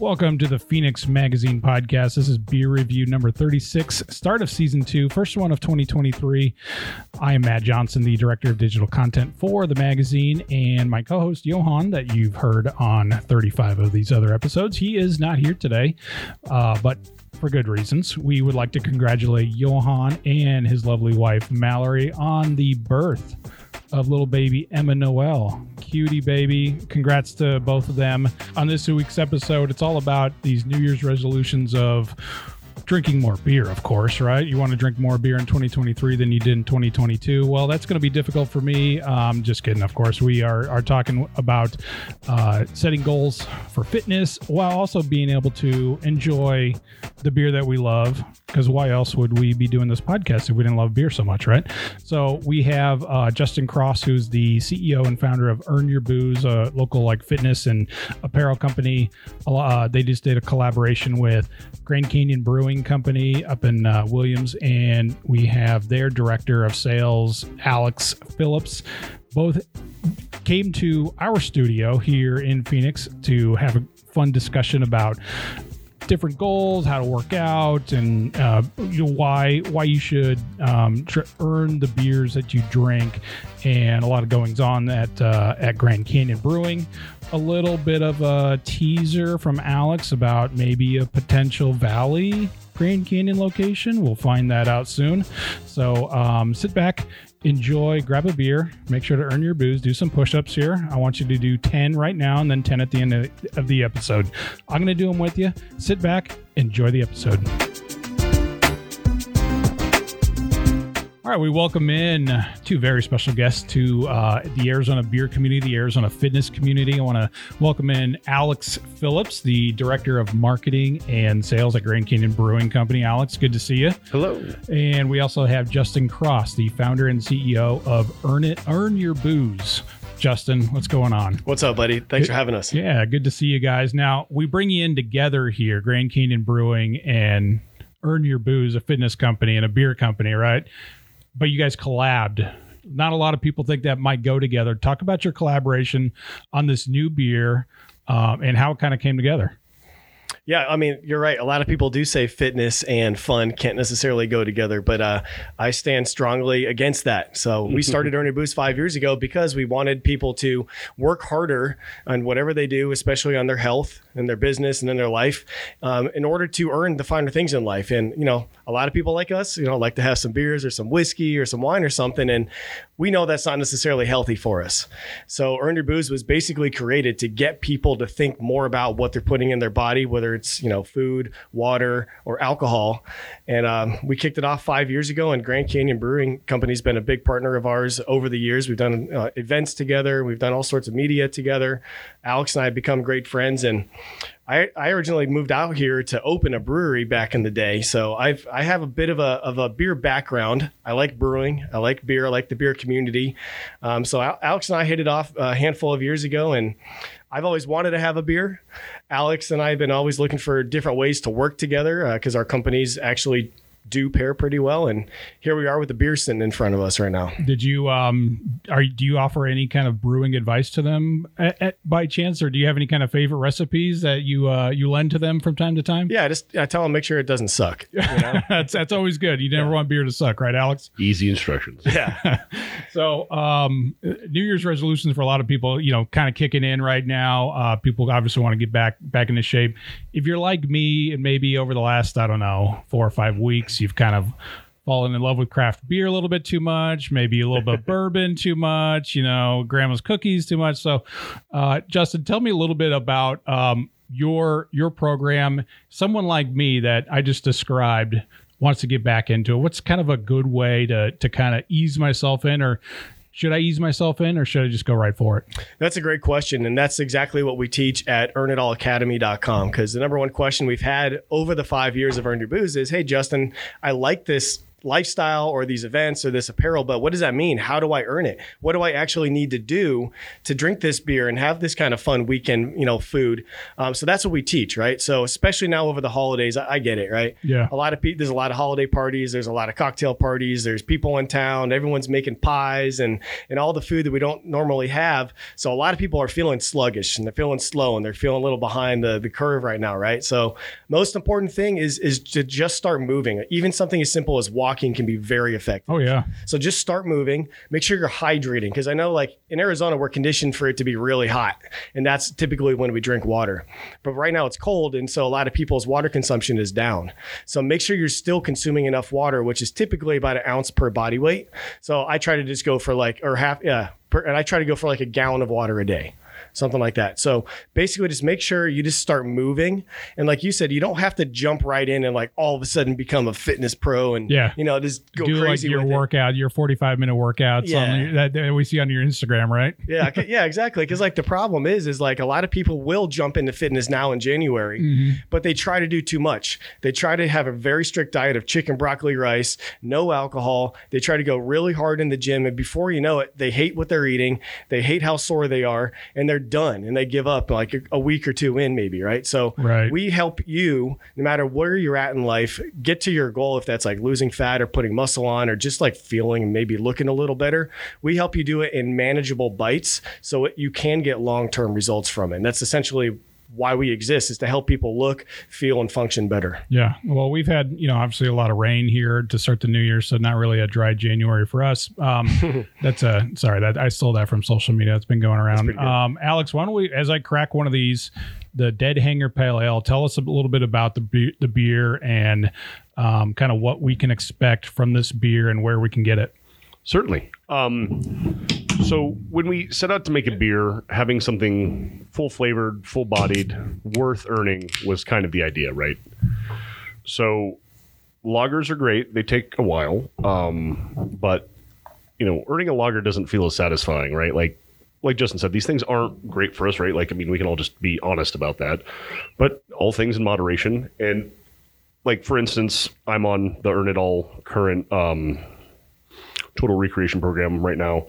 Welcome to the Phoenix Magazine podcast. This is beer review number 36, start of season two, first one of 2023. I am Matt Johnson, the director of digital content for the magazine, and my co host, Johan, that you've heard on 35 of these other episodes. He is not here today, uh, but for good reasons. We would like to congratulate Johan and his lovely wife, Mallory, on the birth of little baby Emma Noel. Cutie baby. Congrats to both of them. On this week's episode, it's all about these New Year's resolutions of drinking more beer, of course, right? You want to drink more beer in 2023 than you did in 2022. Well, that's going to be difficult for me. Um, just kidding, of course. We are, are talking about uh, setting goals for fitness while also being able to enjoy the beer that we love. Because why else would we be doing this podcast if we didn't love beer so much, right? So we have uh, Justin Cross, who's the CEO and founder of Earn Your Booze, a local like fitness and apparel company. Uh, they just did a collaboration with Grand Canyon Brewing Company up in uh, Williams, and we have their director of sales, Alex Phillips. Both came to our studio here in Phoenix to have a fun discussion about different goals, how to work out, and uh, you know, why why you should um, tr- earn the beers that you drink, and a lot of goings on at uh, at Grand Canyon Brewing. A little bit of a teaser from Alex about maybe a potential Valley Grand Canyon location. We'll find that out soon. So um, sit back, enjoy, grab a beer, make sure to earn your booze, do some push ups here. I want you to do 10 right now and then 10 at the end of the episode. I'm going to do them with you. Sit back, enjoy the episode. All right, we welcome in two very special guests to uh, the Arizona beer community, the Arizona fitness community. I want to welcome in Alex Phillips, the director of marketing and sales at Grand Canyon Brewing Company. Alex, good to see you. Hello. And we also have Justin Cross, the founder and CEO of Earn It, Earn Your Booze. Justin, what's going on? What's up, buddy? Thanks for having us. Yeah, good to see you guys. Now, we bring you in together here, Grand Canyon Brewing and Earn Your Booze, a fitness company and a beer company, right? But you guys collabed. Not a lot of people think that might go together. Talk about your collaboration on this new beer um, and how it kind of came together. Yeah, I mean, you're right. A lot of people do say fitness and fun can't necessarily go together, but uh, I stand strongly against that. So we started Earn Your Booze five years ago because we wanted people to work harder on whatever they do, especially on their health and their business and in their life, um, in order to earn the finer things in life. And you know, a lot of people like us, you know, like to have some beers or some whiskey or some wine or something, and we know that's not necessarily healthy for us. So Earn Your Booze was basically created to get people to think more about what they're putting in their body, whether it's you know food, water, or alcohol. And um, we kicked it off five years ago, and Grand Canyon Brewing Company's been a big partner of ours over the years. We've done uh, events together, we've done all sorts of media together. Alex and I have become great friends, and I, I originally moved out here to open a brewery back in the day, so I've I have a bit of a of a beer background. I like brewing, I like beer, I like the beer community. Um, so Alex and I hit it off a handful of years ago, and I've always wanted to have a beer. Alex and I have been always looking for different ways to work together because uh, our companies actually do pair pretty well. And here we are with the beer sitting in front of us right now. Did you um are do you offer any kind of brewing advice to them at, at, by chance, or do you have any kind of favorite recipes that you uh you lend to them from time to time? Yeah, just I tell them make sure it doesn't suck. You know? that's that's always good. You never yeah. want beer to suck, right, Alex? Easy instructions. Yeah. so um New Year's resolutions for a lot of people, you know, kind of kicking in right now. Uh people obviously want to get back back into shape. If you're like me and maybe over the last, I don't know, four or five weeks You've kind of fallen in love with craft beer a little bit too much, maybe a little bit of bourbon too much, you know, grandma's cookies too much. So, uh, Justin, tell me a little bit about um, your your program. Someone like me that I just described wants to get back into it. What's kind of a good way to to kind of ease myself in, or should I ease myself in or should I just go right for it? That's a great question. And that's exactly what we teach at earnitallacademy.com. Because the number one question we've had over the five years of Earn Your Booze is Hey, Justin, I like this lifestyle or these events or this apparel, but what does that mean? How do I earn it? What do I actually need to do to drink this beer and have this kind of fun weekend, you know, food? Um, so that's what we teach, right? So especially now over the holidays, I, I get it, right? Yeah. A lot of people, there's a lot of holiday parties, there's a lot of cocktail parties, there's people in town, everyone's making pies and and all the food that we don't normally have. So a lot of people are feeling sluggish and they're feeling slow and they're feeling a little behind the, the curve right now, right? So most important thing is is to just start moving. Even something as simple as walking can be very effective. Oh yeah. So just start moving. Make sure you're hydrating because I know like in Arizona we're conditioned for it to be really hot, and that's typically when we drink water. But right now it's cold, and so a lot of people's water consumption is down. So make sure you're still consuming enough water, which is typically about an ounce per body weight. So I try to just go for like or half yeah, per, and I try to go for like a gallon of water a day something like that. So basically, just make sure you just start moving. And like you said, you don't have to jump right in and like all of a sudden become a fitness pro and Yeah. you know just go Do like crazy your with it. workout, your 45 minute workouts Yeah. on your, that, that we see on your Instagram, right? yeah, yeah, exactly. Because like the problem is, is like a lot of people will jump into fitness now in January, Mm-hmm. but they try to do too much. They try to have a very strict diet of chicken, broccoli, rice, no alcohol. They try to go really hard in the gym, and before you know it, they hate what they're eating. They hate how sore they are, and they're done, and they give up like a, a week or two in, maybe. Right. So Right. we help you, no matter where you're at in life, get to your goal. If that's like losing fat or putting muscle on, or just like feeling and maybe looking a little better, we help you do it in manageable bites so it, you can get long term results from it. And that's essentially why we exist is to help people look, feel, and function better. Yeah. Well, we've had, you know, obviously a lot of rain here to start the new year, so not really a dry January for us. Um, that's a sorry that I stole that from social media. It's been going around. Um, Alex, why don't we, as I crack one of these, the Dead Hanger Pale Ale, tell us a little bit about the be- the beer and um, kind of what we can expect from this beer and where we can get it. Certainly. Um, so when we set out to make a beer, having something full flavored, full bodied, worth earning was kind of the idea, right? So lagers are great; they take a while, um, but you know, earning a lager doesn't feel as satisfying, right? Like like Justin said, these things aren't great for us, right? Like I mean, we can all just be honest about that, but all things in moderation. And like for instance, I'm on the Earn It All current. Um, total recreation program right now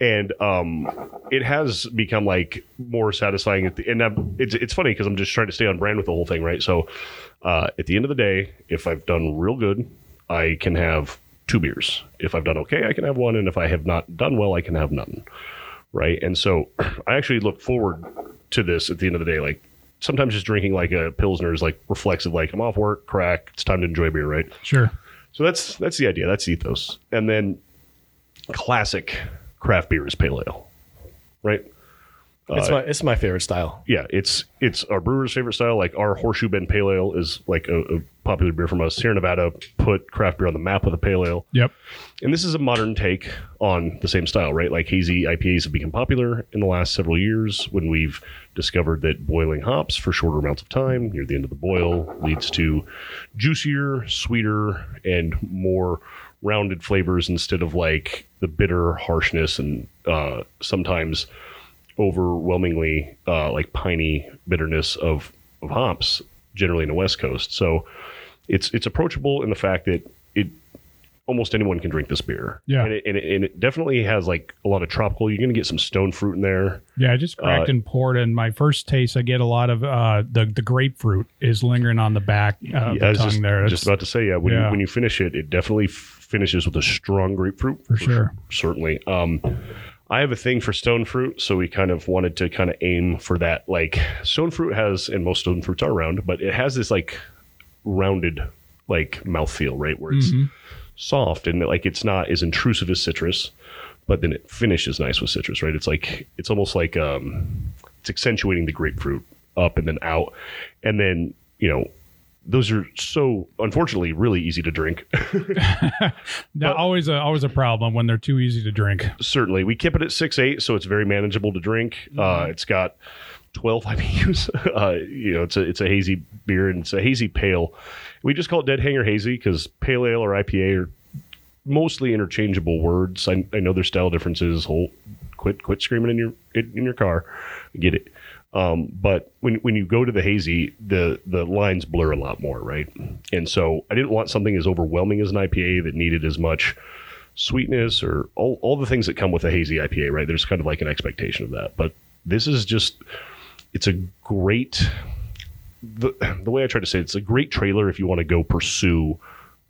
and um it has become like more satisfying at the and I'm, it's it's funny because i'm just trying to stay on brand with the whole thing right so uh at the end of the day if i've done real good i can have two beers if i've done okay i can have one and if i have not done well i can have none right and so i actually look forward to this at the end of the day like sometimes just drinking like a pilsner is like reflexive like i'm off work crack it's time to enjoy beer right Sure. so that's that's the idea. That's ethos. And then classic craft beer is pale ale, right? It's Uh, my it's my favorite style. yeah, it's it's our brewer's favorite style. Like our horseshoe bend pale ale is like a, a popular beer from us here in Nevada. Put craft beer on the map with a pale ale, Yep. and this is a modern take on the same style, right? Like hazy IPAs have become popular in the last several years when we've discovered that boiling hops for shorter amounts of time near the end of the boil leads to juicier, sweeter, and more rounded flavors instead of like the bitter harshness and uh, sometimes overwhelmingly uh, like piney bitterness of, of hops generally in the west coast. So it's it's approachable in the fact that almost anyone can drink this beer Yeah. and it, and it, and it definitely has like a lot of tropical you're gonna get some stone fruit in there Yeah, I just cracked Uh, and poured, and my first taste, I get a lot of uh, the the grapefruit is lingering on the back of Yeah, I the was tongue just, there. just about to say yeah when, Yeah. You, when you finish it it definitely f- finishes with a strong grapefruit For sure. certainly um I have a thing for stone fruit, so we kind of wanted to kind of aim for that. Like stone fruit has, and most stone fruits are round, but it has this like rounded like mouthfeel, right? Where it's Mhm. Soft and like it's not as intrusive as citrus, but then it finishes nice with citrus, right? It's like it's almost like um it's accentuating the grapefruit up and then out. And then, you know, those are so unfortunately really easy to drink. Now, always a always a problem when they're too easy to drink. Certainly. We keep it at six eight, so it's very manageable to drink. Uh, it's got 12 IBUs. Uh, you know, it's a it's a hazy beer and it's a hazy pale. We just call it Dead Hanger Hazy because pale ale or IPA are mostly interchangeable words. I, I know there's style differences. Whole quit quit screaming in your in, your car. I get it. Um, but when when you go to the hazy, the the lines blur a lot more, right? And so I didn't want something as overwhelming as an IPA that needed as much sweetness or all, all the things that come with a hazy IPA, right? There's kind of like an expectation of that. But this is just it's a great the the way I try to say it, it's a great trailer if you want to go pursue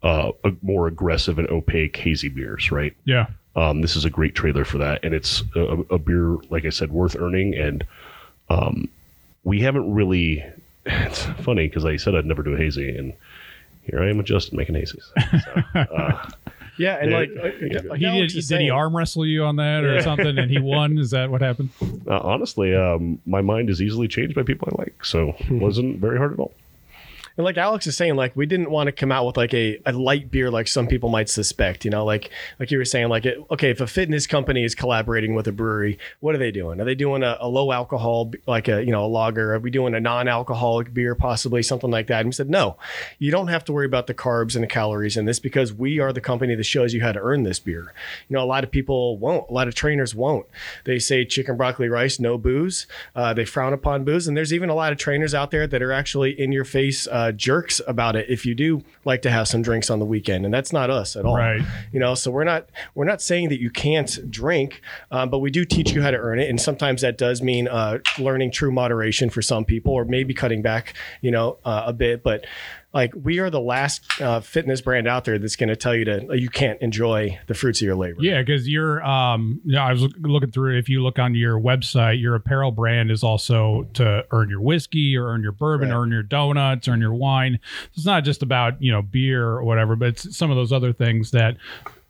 uh, a more aggressive and opaque hazy beers, right? Yeah. Um, this is a great trailer for that, and it's a, a beer, like I said, worth earning. And um, we haven't really. It's funny because I said I'd never do a hazy, and here I am with Justin making hazies. So, uh, Yeah, and Yeah. like, like, like He did, did he arm wrestle you on that or something and he won? Is that what happened? uh, honestly, um, my mind is easily changed by people I like, so it wasn't very hard at all. And like Alex is saying, like we didn't want to come out with like a, a light beer like some people might suspect. You know, like like you were saying, like it, okay, if a fitness company is collaborating with a brewery, what are they doing? Are they doing a, a low alcohol like a you know a lager? Are we doing a non-alcoholic beer, possibly something like that? And we said, no, you don't have to worry about the carbs and the calories in this because we are the company that shows you how to earn this beer. You know, a lot of people won't. A lot of trainers won't. They say chicken, broccoli, rice, no booze. Uh, they frown upon booze, and there's even a lot of trainers out there that are actually in your face uh, jerks about it if you do like to have some drinks on the weekend, and that's not us at all. Right. You know, so we're not we're not saying that you can't drink, um, but we do teach you how to earn it, and sometimes that does mean uh, learning true moderation for some people, or maybe cutting back, you know, uh, a bit, but. Like we are the last uh, fitness brand out there that's going to tell you to you can't enjoy the fruits of your labor. Yeah, because you're, um, you know, I was look- looking through. If you look on your website, your apparel brand is also to earn your whiskey or earn your bourbon, Right. earn your donuts, earn your wine. It's not just about you know beer or whatever, but it's some of those other things that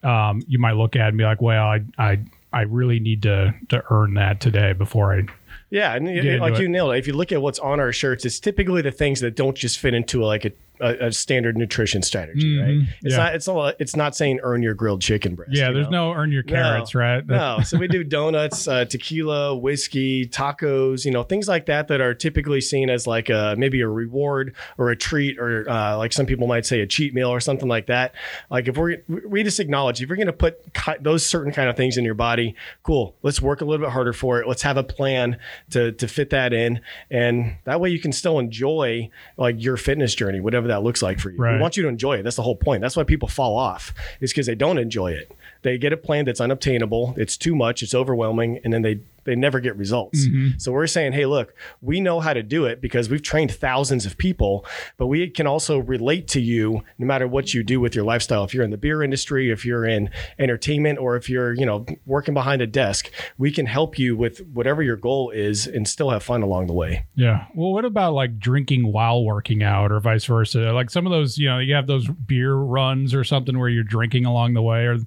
um, you might look at and be like, well, I, I, I really need to to earn that today before I. Yeah, and like it. you nailed it. If you look at what's on our shirts, it's typically the things that don't just fit into like a, a, a standard nutrition strategy, right? Mhm, It's yeah. not. It's not. It's not saying earn your grilled chicken breast. Yeah, there's know? no earn your carrots, right? No, so we do donuts, uh, tequila, whiskey, tacos, you know, things like that that are typically seen as like a maybe a reward or a treat or uh, like some people might say a cheat meal or something like that. Like if we're we just acknowledge if you're going to put ki- those certain kind of things in your body, cool. Let's work a little bit harder for it. Let's have a plan to to fit that in, and that way you can still enjoy like your fitness journey, whatever that looks like for you. Right. We want you to enjoy it. That's the whole point. That's why people fall off. Is because they don't enjoy it. They get a plan that's unobtainable. It's too much. It's overwhelming, and then they they never get results. Mm-hmm. So we're saying, hey, look, we know how to do it because we've trained thousands of people, but we can also relate to you no matter what you do with your lifestyle. If you're in the beer industry, if you're in entertainment, or if you're you know working behind a desk, we can help you with whatever your goal is and still have fun along the way. Yeah. Well, what about like drinking while working out or vice versa? Like some of those, you know, you have those beer runs or something where you're drinking along the way. Or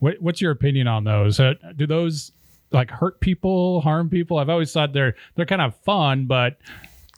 what, what's your opinion on those? Uh, do those like hurt people, harm people? I've always thought they're they're kind of fun, but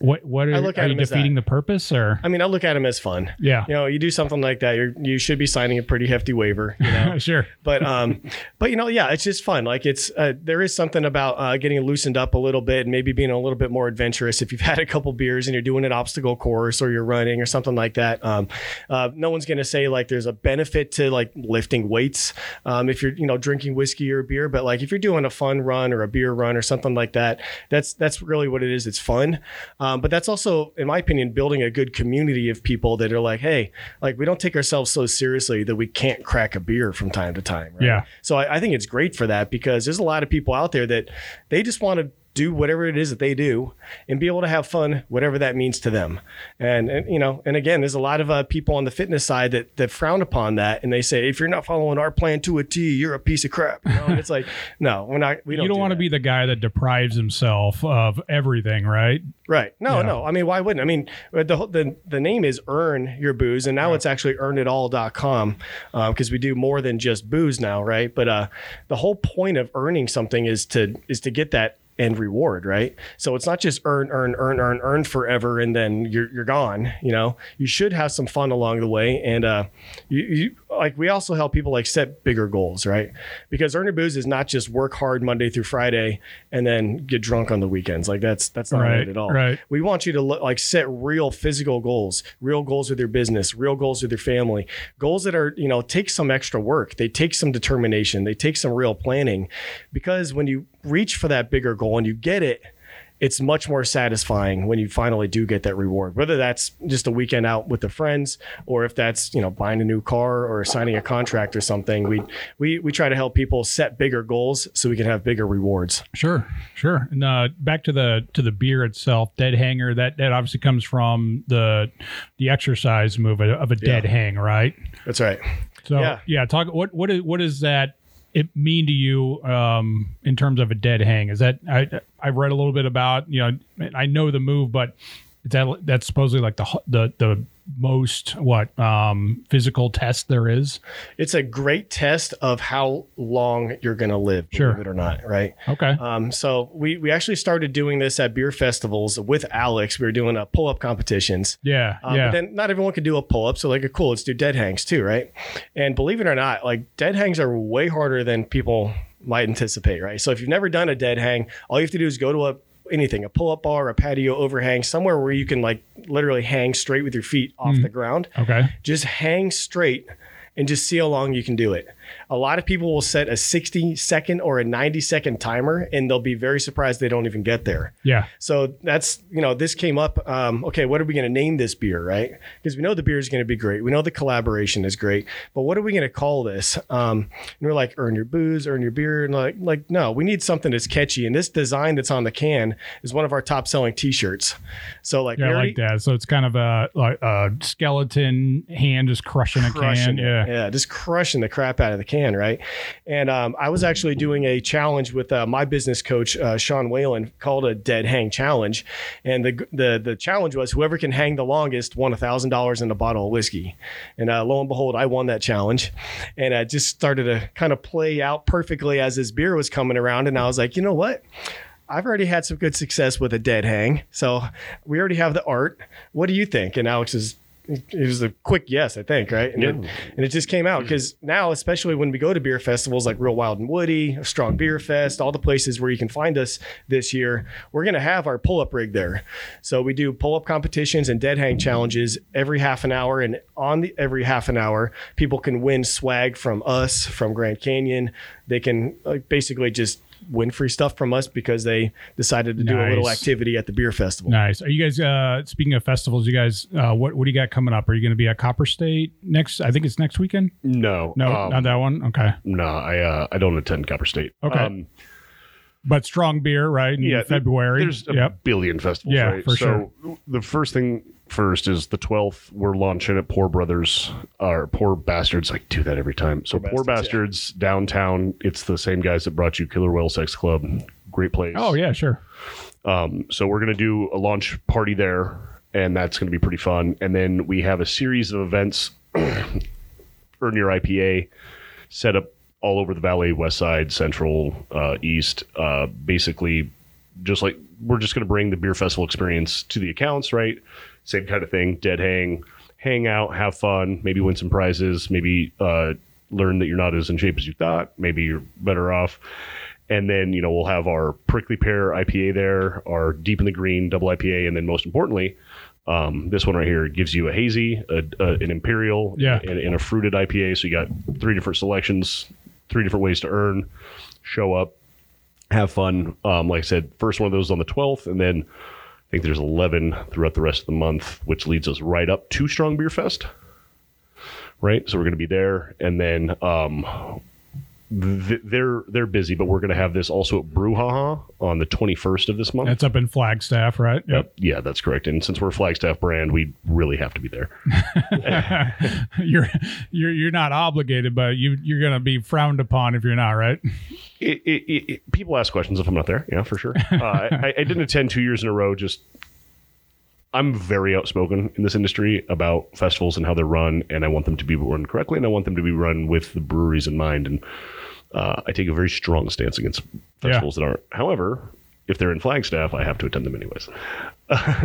what what are, I look at are you defeating the purpose or? I mean, I look at them as fun. Yeah. You know, you do something like that, you're, you should be signing a pretty hefty waiver. You know, sure. but um but you know yeah it's just fun like it's uh, there is something about uh, getting loosened up a little bit and maybe being a little bit more adventurous if you've had a couple beers and you're doing an obstacle course or you're running or something like that um uh, no one's going to say like there's a benefit to like lifting weights um if you're you know drinking whiskey or beer but like if you're doing a fun run or a beer run or something like that that's that's really what it is it's fun um, Um, but that's also in my opinion building a good community of people that are like hey like we don't take ourselves so seriously that we can't crack a beer from time to time right? Yeah. So I, I think it's great for that because there's a lot of people out there that they just want to do whatever it is that they do and be able to have fun, whatever that means to them. And, and you know, and again, there's a lot of uh, people on the fitness side that that frown upon that, and they say if you're not following our plan to a T, you're a piece of crap. You know? and it's like, no, we're not. We don't. you don't do want to be the guy that deprives himself of everything, right? Right. No, Yeah. no. I mean, why wouldn't? I mean, uh, the whole- the the name is Earn Your Booze, and now it's actually earnitall.com because we do more than just booze now, right? But uh, the whole point of earning something is to is to get that end reward, right? So it's not just earn, earn, earn, earn, earn forever, and then you're you're gone. You know, you should have some fun along the way, and uh, you, you like we also help people like set bigger goals, right? Because earn booze is not just work hard Monday through Friday and then get drunk on the weekends. Like that's that's not Right, it at all. right. We want you to look, like set real physical goals, real goals with your business, real goals with your family, goals that are, you know, take some extra work. They take some determination. They take some real planning because when you reach for that bigger goal and you get it, it's much more satisfying when you finally do get that reward. Whether that's just a weekend out with the friends, or if that's you know buying a new car or signing a contract or something. We we we try to help people set bigger goals so we can have bigger rewards. Sure, sure. And uh, back to the to the beer itself, dead hanger. That that obviously comes from the the exercise move of a dead Yeah. hang, right? That's right. So Yeah. yeah, talk. What what is what does that it mean to you um, in terms of a dead hang? Is that I I've read a little bit about you know I know the move, but that that's supposedly like the the the most what um, physical test there is. It's a great test of how long you're going to live, Sure. believe it or not, right? Okay. Um, so we we actually started doing this at beer festivals with Alex. We were doing a pull up competitions. yeah. Um, yeah. But then not everyone could do a pull up. So like, cool, let's do dead hangs too, right? And believe it or not, like dead hangs are way harder than people might anticipate, right? So if you've never done a dead hang, all you have to do is go to a anything, a pull up bar, a patio overhang, somewhere where you can like literally hang straight with your feet off hmm. the ground. okay. Just hang straight and just see how long you can do it. A lot of people will set a 60 second or a 90 second timer and they'll be very surprised they don't even get there. Yeah. So that's, you know, this came up. Um, okay, what are we going to name this beer, right? Because we know the beer is going to be great. We know the collaboration is great, but what are we going to call this? Um, and we're like, earn your booze, earn your beer. And like, like, no, we need something that's catchy. And this design that's on the can is one of our top selling t shirts. So, like, Yeah, I like that. So it's kind of a like a skeleton hand just crushing a can. it. Yeah. yeah, just crushing the crap out of the can, right? And um, I was actually doing a challenge with uh, my business coach uh, Sean Whalen called a dead hang challenge, and the the the challenge was whoever can hang the longest won a thousand dollars in a bottle of whiskey, and uh, lo and behold, I won that challenge, and I just started to kind of play out perfectly as this beer was coming around, and I was like, you know what? I've already had some good success with a dead hang. So we already have the art. What do you think? And Alex is it was a quick yes, I think, right? And, Yeah. it, and it just came out mm. because now, especially when we go to beer festivals like Real Wild and Woody, Strong Beer Fest, all the places where you can find us this year, we're going to have our pull up rig there. So we do pull up competitions and dead hang challenges every half an hour. And on the every half an hour, people can win swag from us, from Grand Canyon. They can like, basically just win free stuff from us because they decided to do a little activity at the beer festival. Nice. Are you guys uh speaking of festivals, you guys uh what what do you got coming up? Are you going to be at Copper State next I think it's next weekend? No, No, um, not that one. Okay. no, I uh, I don't attend Copper State. Okay. Um, But strong beer, right? In yeah, February. There's a yep. billion festivals, Yeah, right? for so the first thing first is the 12th. We're launching at Poor Brothers, or Poor Bastards. I do that every time. So Poor, Bastards, Bastards downtown. It's the same guys that brought you Killer Whale Sex Club. Great place. Oh yeah, sure. Um, so we're going to do a launch party there, and that's going to be pretty fun. And then we have a series of events. Earn your IPA, set up all over the valley, west side, central, uh, east. Uh, basically, just like we're just going to bring the beer festival experience to the accounts, right? Same kind of thing. Dead hang, hang out, have fun, maybe win some prizes, maybe uh, learn that you're not as in shape as you thought. Maybe you're better off. And then, you know, we'll have our prickly pear IPA there, our deep in the green double IPA, and then most importantly, um, this one right here gives you a hazy, a, a, an imperial, Yeah. and, and a fruited IPA. So you got three different selections, three different ways to earn. Show up, have fun. Um, like I said, first one of those on the 12th, and then I think there's 11 throughout the rest of the month, which leads us right up to Strong Beer Fest. Right, so we're going to be there, and then um, they're they're busy, but we're going to have this also at Brouhaha on the 21st of this month. That's up in Flagstaff, right? Yep. Yeah, that's correct. And since we're a Flagstaff brand, we really have to be there. you're you're you're not obligated, but you you're going to be frowned upon if you're not, right? It, it, it- people ask questions if I'm not there. Yeah, for sure. Uh, I, I didn't attend two years in a row. Just I'm very outspoken in this industry about festivals and how they're run, and I want them to be run correctly, and I want them to be run with the breweries in mind. And uh, I take a very strong stance against festivals that aren't. However, if they're in Flagstaff, I have to attend them anyways.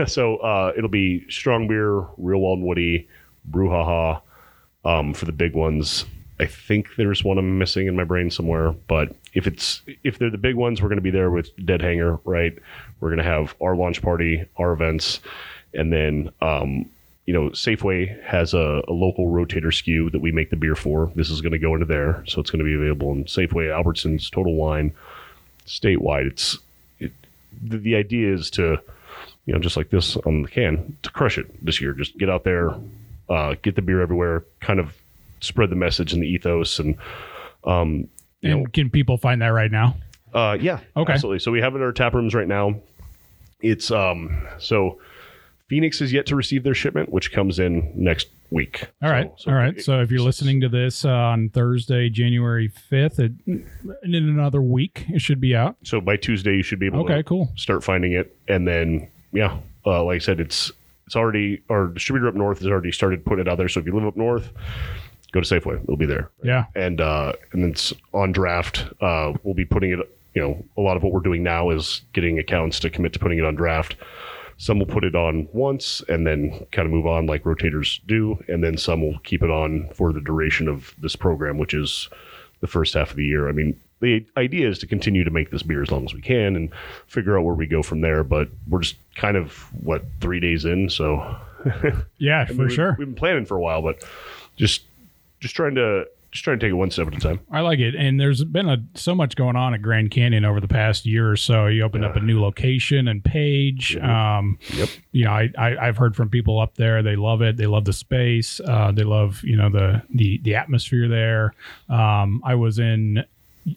so uh, it'll be strong beer, real wild and woody, brouhaha um, for the big ones. I think there's one I'm missing in my brain somewhere, but if it's if they're the big ones, we're going to be there with Dead Hanger, right? We're going to have our launch party, our events, and then um, you know Safeway has a, a local rotator SKU that we make the beer for. This is going to go into there, so it's going to be available in Safeway, Albertsons, Total Wine, statewide. It's it, the, the idea is to, you know, just like this on the can, to crush it this year. Just get out there, uh, get the beer everywhere, kind of spread the message and the ethos, and um, you And know, can people find that right now? uh, yeah, Okay. absolutely. So we have it in our tap rooms right now. It's um, so Phoenix is yet to receive their shipment, which comes in next week. All right. So- so All right. it- So if you're listening to this uh, on Thursday, January 5th, it, in another week, it should be out. so by Tuesday you should be able Okay, to cool. start finding it, and then yeah, uh, like I said, it's it's already our distributor up north has already started putting it out there. So if you live up north, go to Safeway; it'll be there. Yeah. and uh, and it's on draft. Uh, we'll be putting it. You know, a lot of what we're doing now is getting accounts to commit to putting it on draft. Some will put it on once and then kind of move on like rotators do, and then some will keep it on for the duration of this program, which is the first half of the year. I mean, the idea is to continue to make this beer as long as we can and figure out where we go from there. But we're just kind of what three days in, so Yeah, I for we've- sure. we've been planning for a while, but just just trying to just trying to take it one step at a time. I like it. And there's been a, so much going on at Grand Canyon over the past year or so. You opened up a new location and page. Um, Yep. you know, I, I I've heard from people up there. They love it. They love the space. Uh, they love you know the the the atmosphere there. Um, I was in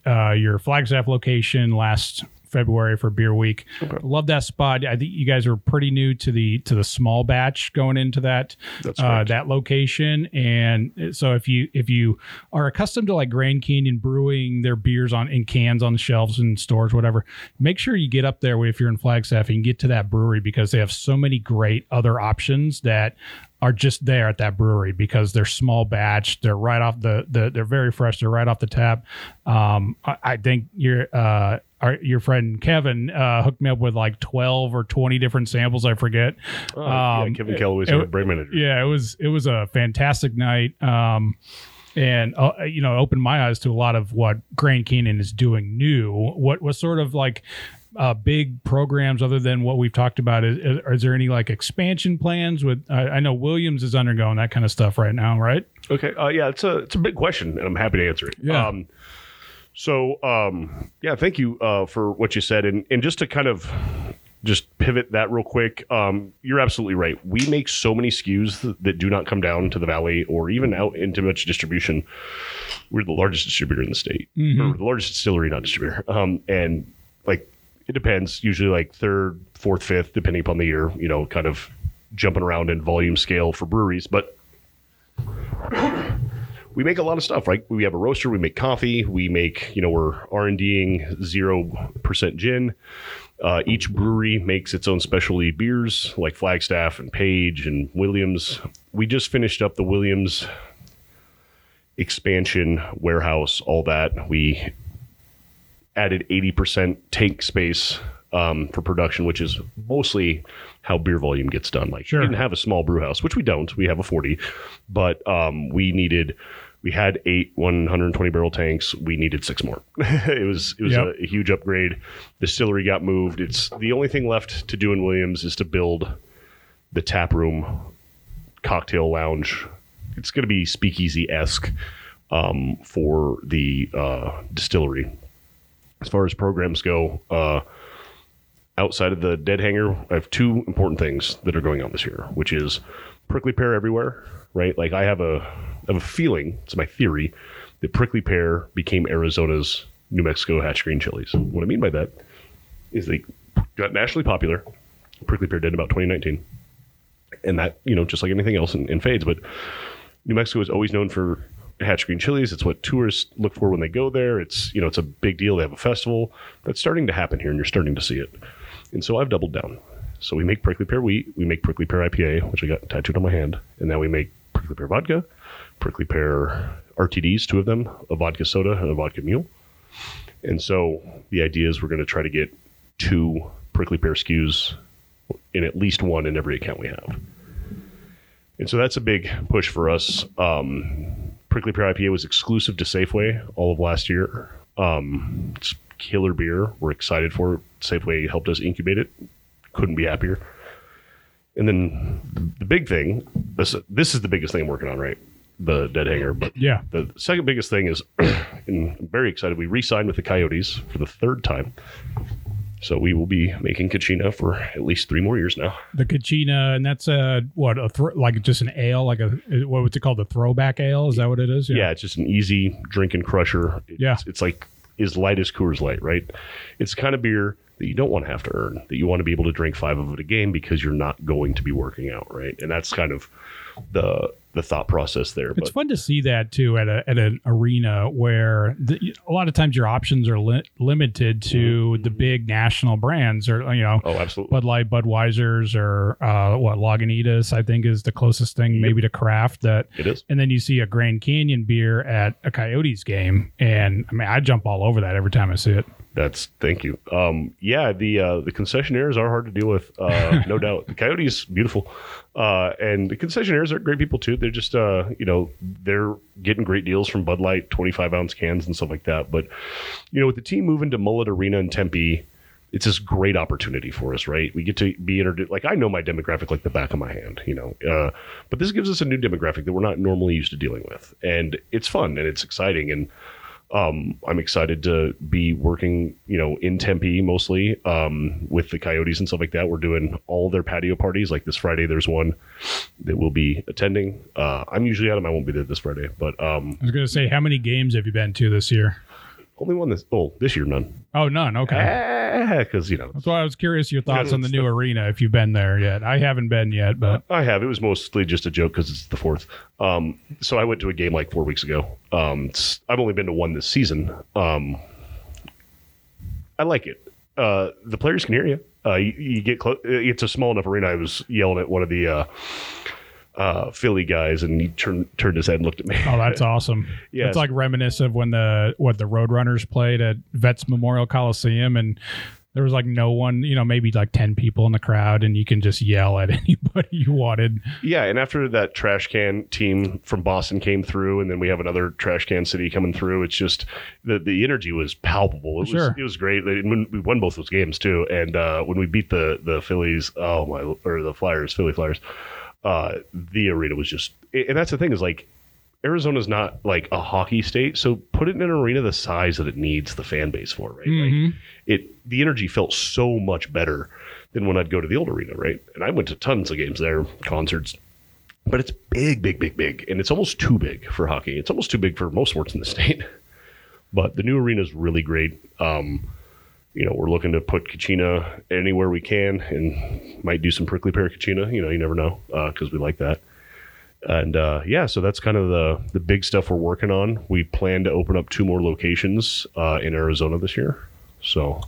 uh, your Flagstaff location last February for Beer Week. Love that spot. I think you guys were pretty new to the to the small batch going into that uh, that location. And so if you if you are accustomed to like Grand Canyon brewing their beers on in cans on the shelves in stores, whatever, make sure you get up there if you're in Flagstaff and get to that brewery because they have so many great other options that are just there at that brewery because they're small batch. They're right off the, the they're very fresh. They're right off the tap. Um, I, I think your uh, our, your friend Kevin uh, hooked me up with like twelve or twenty different samples. I forget. Oh, yeah, Um, Kevin Kellaway's it- our brand manager. Yeah, it was it was a fantastic night. Um, and uh, you know, opened my eyes to a lot of what Grand Canyon is doing new. What was sort of like uh, big programs other than what we've talked about? Is, is, is there any like expansion plans? With I, I know Williams is undergoing that kind of stuff right now, right? Okay. Uh, yeah, it's a it's a big question, and I'm happy to answer it. Yeah. Um, so um, yeah, thank you uh, for what you said, and and just to kind of just pivot that real quick. Um, you're absolutely right. We make so many SKUs th- that do not come down to the valley or even out into much distribution. We're the largest distributor in the state, or the largest distillery, not distributor. Um, and like it depends. Usually like third, fourth, fifth, depending upon the year. You know, kind of jumping around in volume scale for breweries, but we make a lot of stuff right we have a roaster we make coffee we make you know we're r&ding 0% gin uh, each brewery makes its own specialty beers like flagstaff and page and williams we just finished up the williams expansion warehouse all that we added 80% tank space um, for production which is mostly how beer volume gets done. Like Sure. we didn't have a small brew house which we don't. We have a 40 but um, we needed we had eight 120 barrel tanks. We needed six more. It was it was Yep. a, a huge upgrade. Distillery got moved. It's the only thing left to do in williams is to build the tap room cocktail lounge. It's going to be speakeasy-esque um, for the uh, distillery as far as programs go uh, outside of the dead hanger i have two important things that are going on this year which is prickly pear everywhere right? Like i have a I have a feeling it's my theory that prickly pear became arizona's new mexico hatch green chilies. What i mean by that is they got nationally popular prickly pear did about 2019 and that you know just like anything else in, in fades but new mexico is always known for hatch green chilies. It's what tourists look for when they go there. It's you know it's a big deal. They have a festival that's starting to happen here and you're starting to see it. And so i've doubled down. So we make prickly pear wheat we make prickly pear ipa which i got tattooed on my hand and now we make prickly pear vodka prickly pear rtds two of them a vodka soda and a vodka mule. And so the idea is we're going to try to get two prickly pear SKUs in at least one in every account we have. And so that's a big push for us. Um, Prickly Pear IPA was exclusive to Safeway all of last year. Um, it's killer beer. We're excited for it. Safeway helped us incubate it. Couldn't be happier. And then the big thing, this, this is the biggest thing I'm working on, right? The dead hanger. But Yeah. the second biggest thing is, and I'm very excited, we re signed with the Coyotes for the third time. So we will be making Kachina for at least three more years now. The Kachina, and that's a what a thro- like just an ale, like a what was it called? The throwback ale? Is that what it is? Yeah, it's just an easy drinking crusher. It's, Yeah. it's like as light as Coors Light, right? It's the kind of beer that you don't want to have to earn, that you want to be able to drink five of it a game because you're not going to be working out, right? And that's kind of the the thought process there. It's But fun to see that too at a at an arena where the, a lot of times your options are li- limited to the big national brands, or you know, oh, absolutely. Bud Light, Budweisers, or uh, what Lagunitas. I think is the closest thing maybe to craft that. it is. And then you see a Grand Canyon beer at a Coyotes game, and I mean, I jump all over that every time I see it. That's thank you. Um, yeah, the uh, the concessionaires are hard to deal with, uh, no doubt. The Coyotes beautiful, uh, and the concessionaires are great people too. They're just uh, you know they're getting great deals from Bud Light, twenty five ounce cans and stuff like that. But you know with the team moving to Mullet Arena in Tempe, it's this great opportunity for us, right? We get to be introduced. Like I know my demographic like the back of my hand, you know. Uh, but this gives us a new demographic that we're not normally used to dealing with, and it's fun and it's exciting and um, I'm excited to be working, you know, in Tempe mostly um, with the Coyotes and stuff like that. We're doing all their patio parties. Like this Friday, there's one that we'll be attending. Uh, I'm usually at them. I won't be there this Friday, but um, I was going to say, how many games have you been to this year? Only one this. Oh, this year none. Oh, none. Okay. Because you know That's why I was curious your thoughts on the new arena if you've been there yet. I haven't been yet, but I have. It was mostly just a joke because it's the fourth. Um, so I went to a game like four weeks ago. Um, it's- I've only been to one this season. Um, I like it. Uh, the players can hear you. Uh, you, you get close. It's a small enough arena. I was yelling at one of the uh, uh, Philly guys, and he turned turned his head and looked at me. oh, that's awesome. Yes. It's like reminiscent of when the what the Roadrunners played at Vets Memorial Coliseum and there was like no one, you know, maybe like 10 people in the crowd and you can just yell at anybody you wanted. Yeah, and after that trash can team from Boston came through, and then we have another trash can city coming through, it's just the the energy was palpable. It was it was great. We won both those games too, and uh, when we beat the the Phillies, oh my, or the Flyers, Philly Flyers, uh, the arena was just, and that's the thing is like. Arizona's not like a hockey state, so put it in an arena the size that it needs the fan base for, right? Mhm. Like it, the energy felt so much better than when I'd go to the old arena, right? And I went to tons of games there, concerts, but it's big, big, big, big, and it's almost too big for hockey. It's almost too big for most sports in the state. But the new arena is really great. Um, you know, we're looking to put Kachina anywhere we can, and might do some prickly pear Kachina. You know, you never know because we like that. And uh, yeah, so that's kind of the the big stuff we're working on. We plan to open up two more locations uh, in Arizona this year. So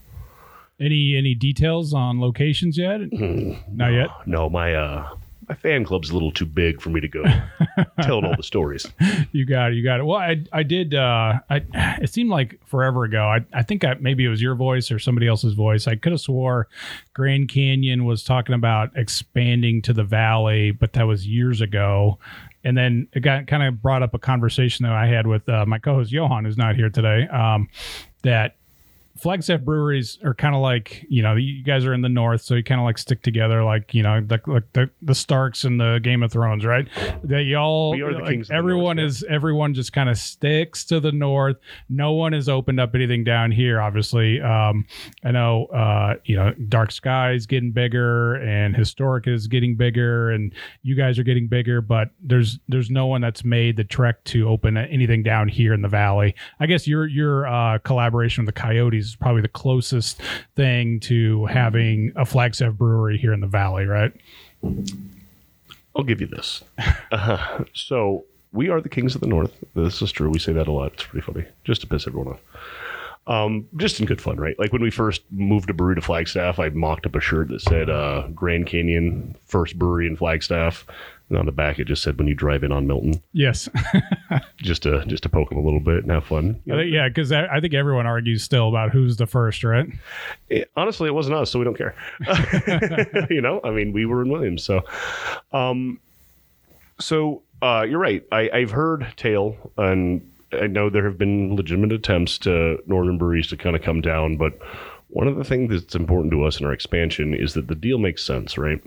Any any details on locations yet? Not yet. no, my uh, my fan club's a little too big for me to go telling all the stories. You got it. You got it. Well, I I did. Uh, I it seemed like forever ago. I I think I, maybe it was your voice or somebody else's voice. I could have swore Grand Canyon was talking about expanding to the valley, but that was years ago. And then it got kind of brought up a conversation that I had with uh, my co-host Johan, who's not here today. Um, that Flagstaff breweries are kind of like you know you guys are in the north, so you kind of like stick together, like you know the like the, the Starks in the Game of Thrones, right? That y'all, We are the like, kings of the everyone north, yeah. is everyone just kind of sticks to the north. No one has opened up anything down here. Obviously, um, I know uh, you know Dark Sky is getting bigger, and Historic is getting bigger, and you guys are getting bigger, but there's there's no one that's made the trek to open anything down here in the valley. I guess your your uh, collaboration with the Coyotes is probably the closest thing to having a Flagstaff brewery here in the valley, right? I'll give you this. Uh, so we are the kings of the north. This is true. We say that a lot. It's pretty funny, just to piss everyone off. Um, just in good fun, right? Like when we first moved a brewery to Flagstaff, I mocked up a shirt that said uh, Grand Canyon, first brewery in Flagstaff. And on the back, it just said "When you drive in on Milton," Yes. just to just to poke them a little bit and have fun. Think- yeah, because I, I think everyone argues still about who's the first, right? It- honestly, it wasn't us, so we don't care. you know, I mean, we were in Williams, so. Um, so uh, you're right. I, I've heard tale, and I know there have been legitimate attempts to northern breweries to kind of come down, but one of the things that's important to us in our expansion is that the deal makes sense, right?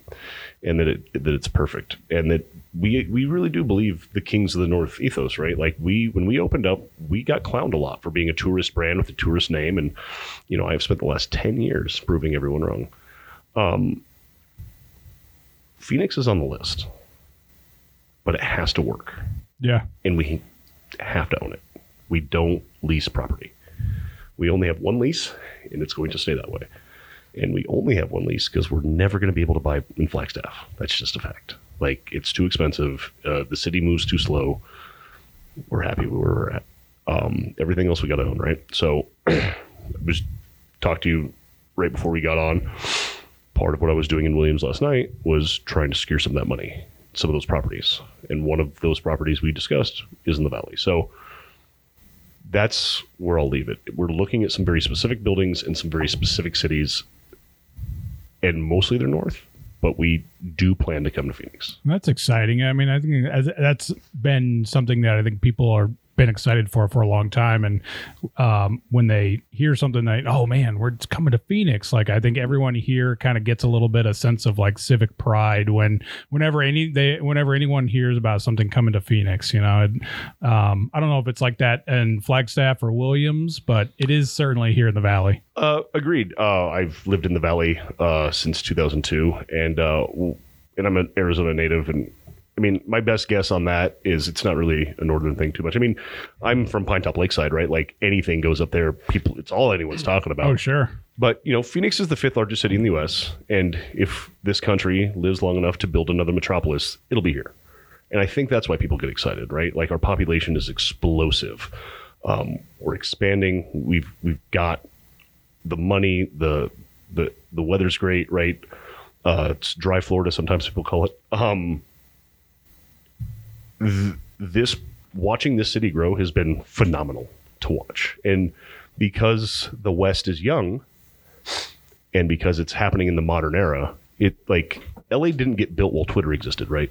And that it that it's perfect, and that we we really do believe the Kings of the North ethos, right? Like we when we opened up, we got clowned a lot for being a tourist brand with a tourist name, and you know I've spent the last ten years proving everyone wrong. Um, Phoenix is on the list, but it has to work, Yeah. and we have to own it. We don't lease property. We only have one lease, and it's going to stay that way. And we only have one lease because we're never going to be able to buy in Flagstaff. That's just a fact. Like it's too expensive. Uh, the city moves too slow. We're happy where we're at. Um, everything else we got to own, right? So, I was talked to you right before we got on. Part of what I was doing in Williams last night was trying to secure some of that money, some of those properties, and one of those properties we discussed is in the valley. So that's where I'll leave it. We're looking at some very specific buildings in some very specific cities, and mostly they're north. But we do plan to come to Phoenix. That's exciting. I mean, I think that's been something that I think people are been excited for for a long time. And um, when they hear something like, "Oh man, we're coming to Phoenix," like I think everyone here kind of gets a little bit of sense of like civic pride when whenever any they whenever anyone hears about something coming to Phoenix. You know, and, um, I don't know if it's like that in Flagstaff or Williams, but it is certainly here in the Valley. Uh, agreed. Uh, I've lived in the valley uh, since 2002, and uh, and I'm an Arizona native, and I mean my best guess on that is it's not really a northern thing too much. I mean, I'm from Pinetop-Lakeside, right? Like anything goes up there, people. It's all anyone's talking about. Oh sure, But you know, Phoenix is the fifth largest city in the U.S., and if this country lives long enough to build another metropolis, it'll be here. And I think that's why people get excited, right? Like our population is explosive. Um, we're expanding. We've we've got the money. the the The weather's great, right? Uh, it's dry Florida. Sometimes people call it. Um, th- this watching this city grow has been phenomenal to watch, and because the West is young, and because it's happening in the modern era, it like LA didn't get built while Twitter existed, right?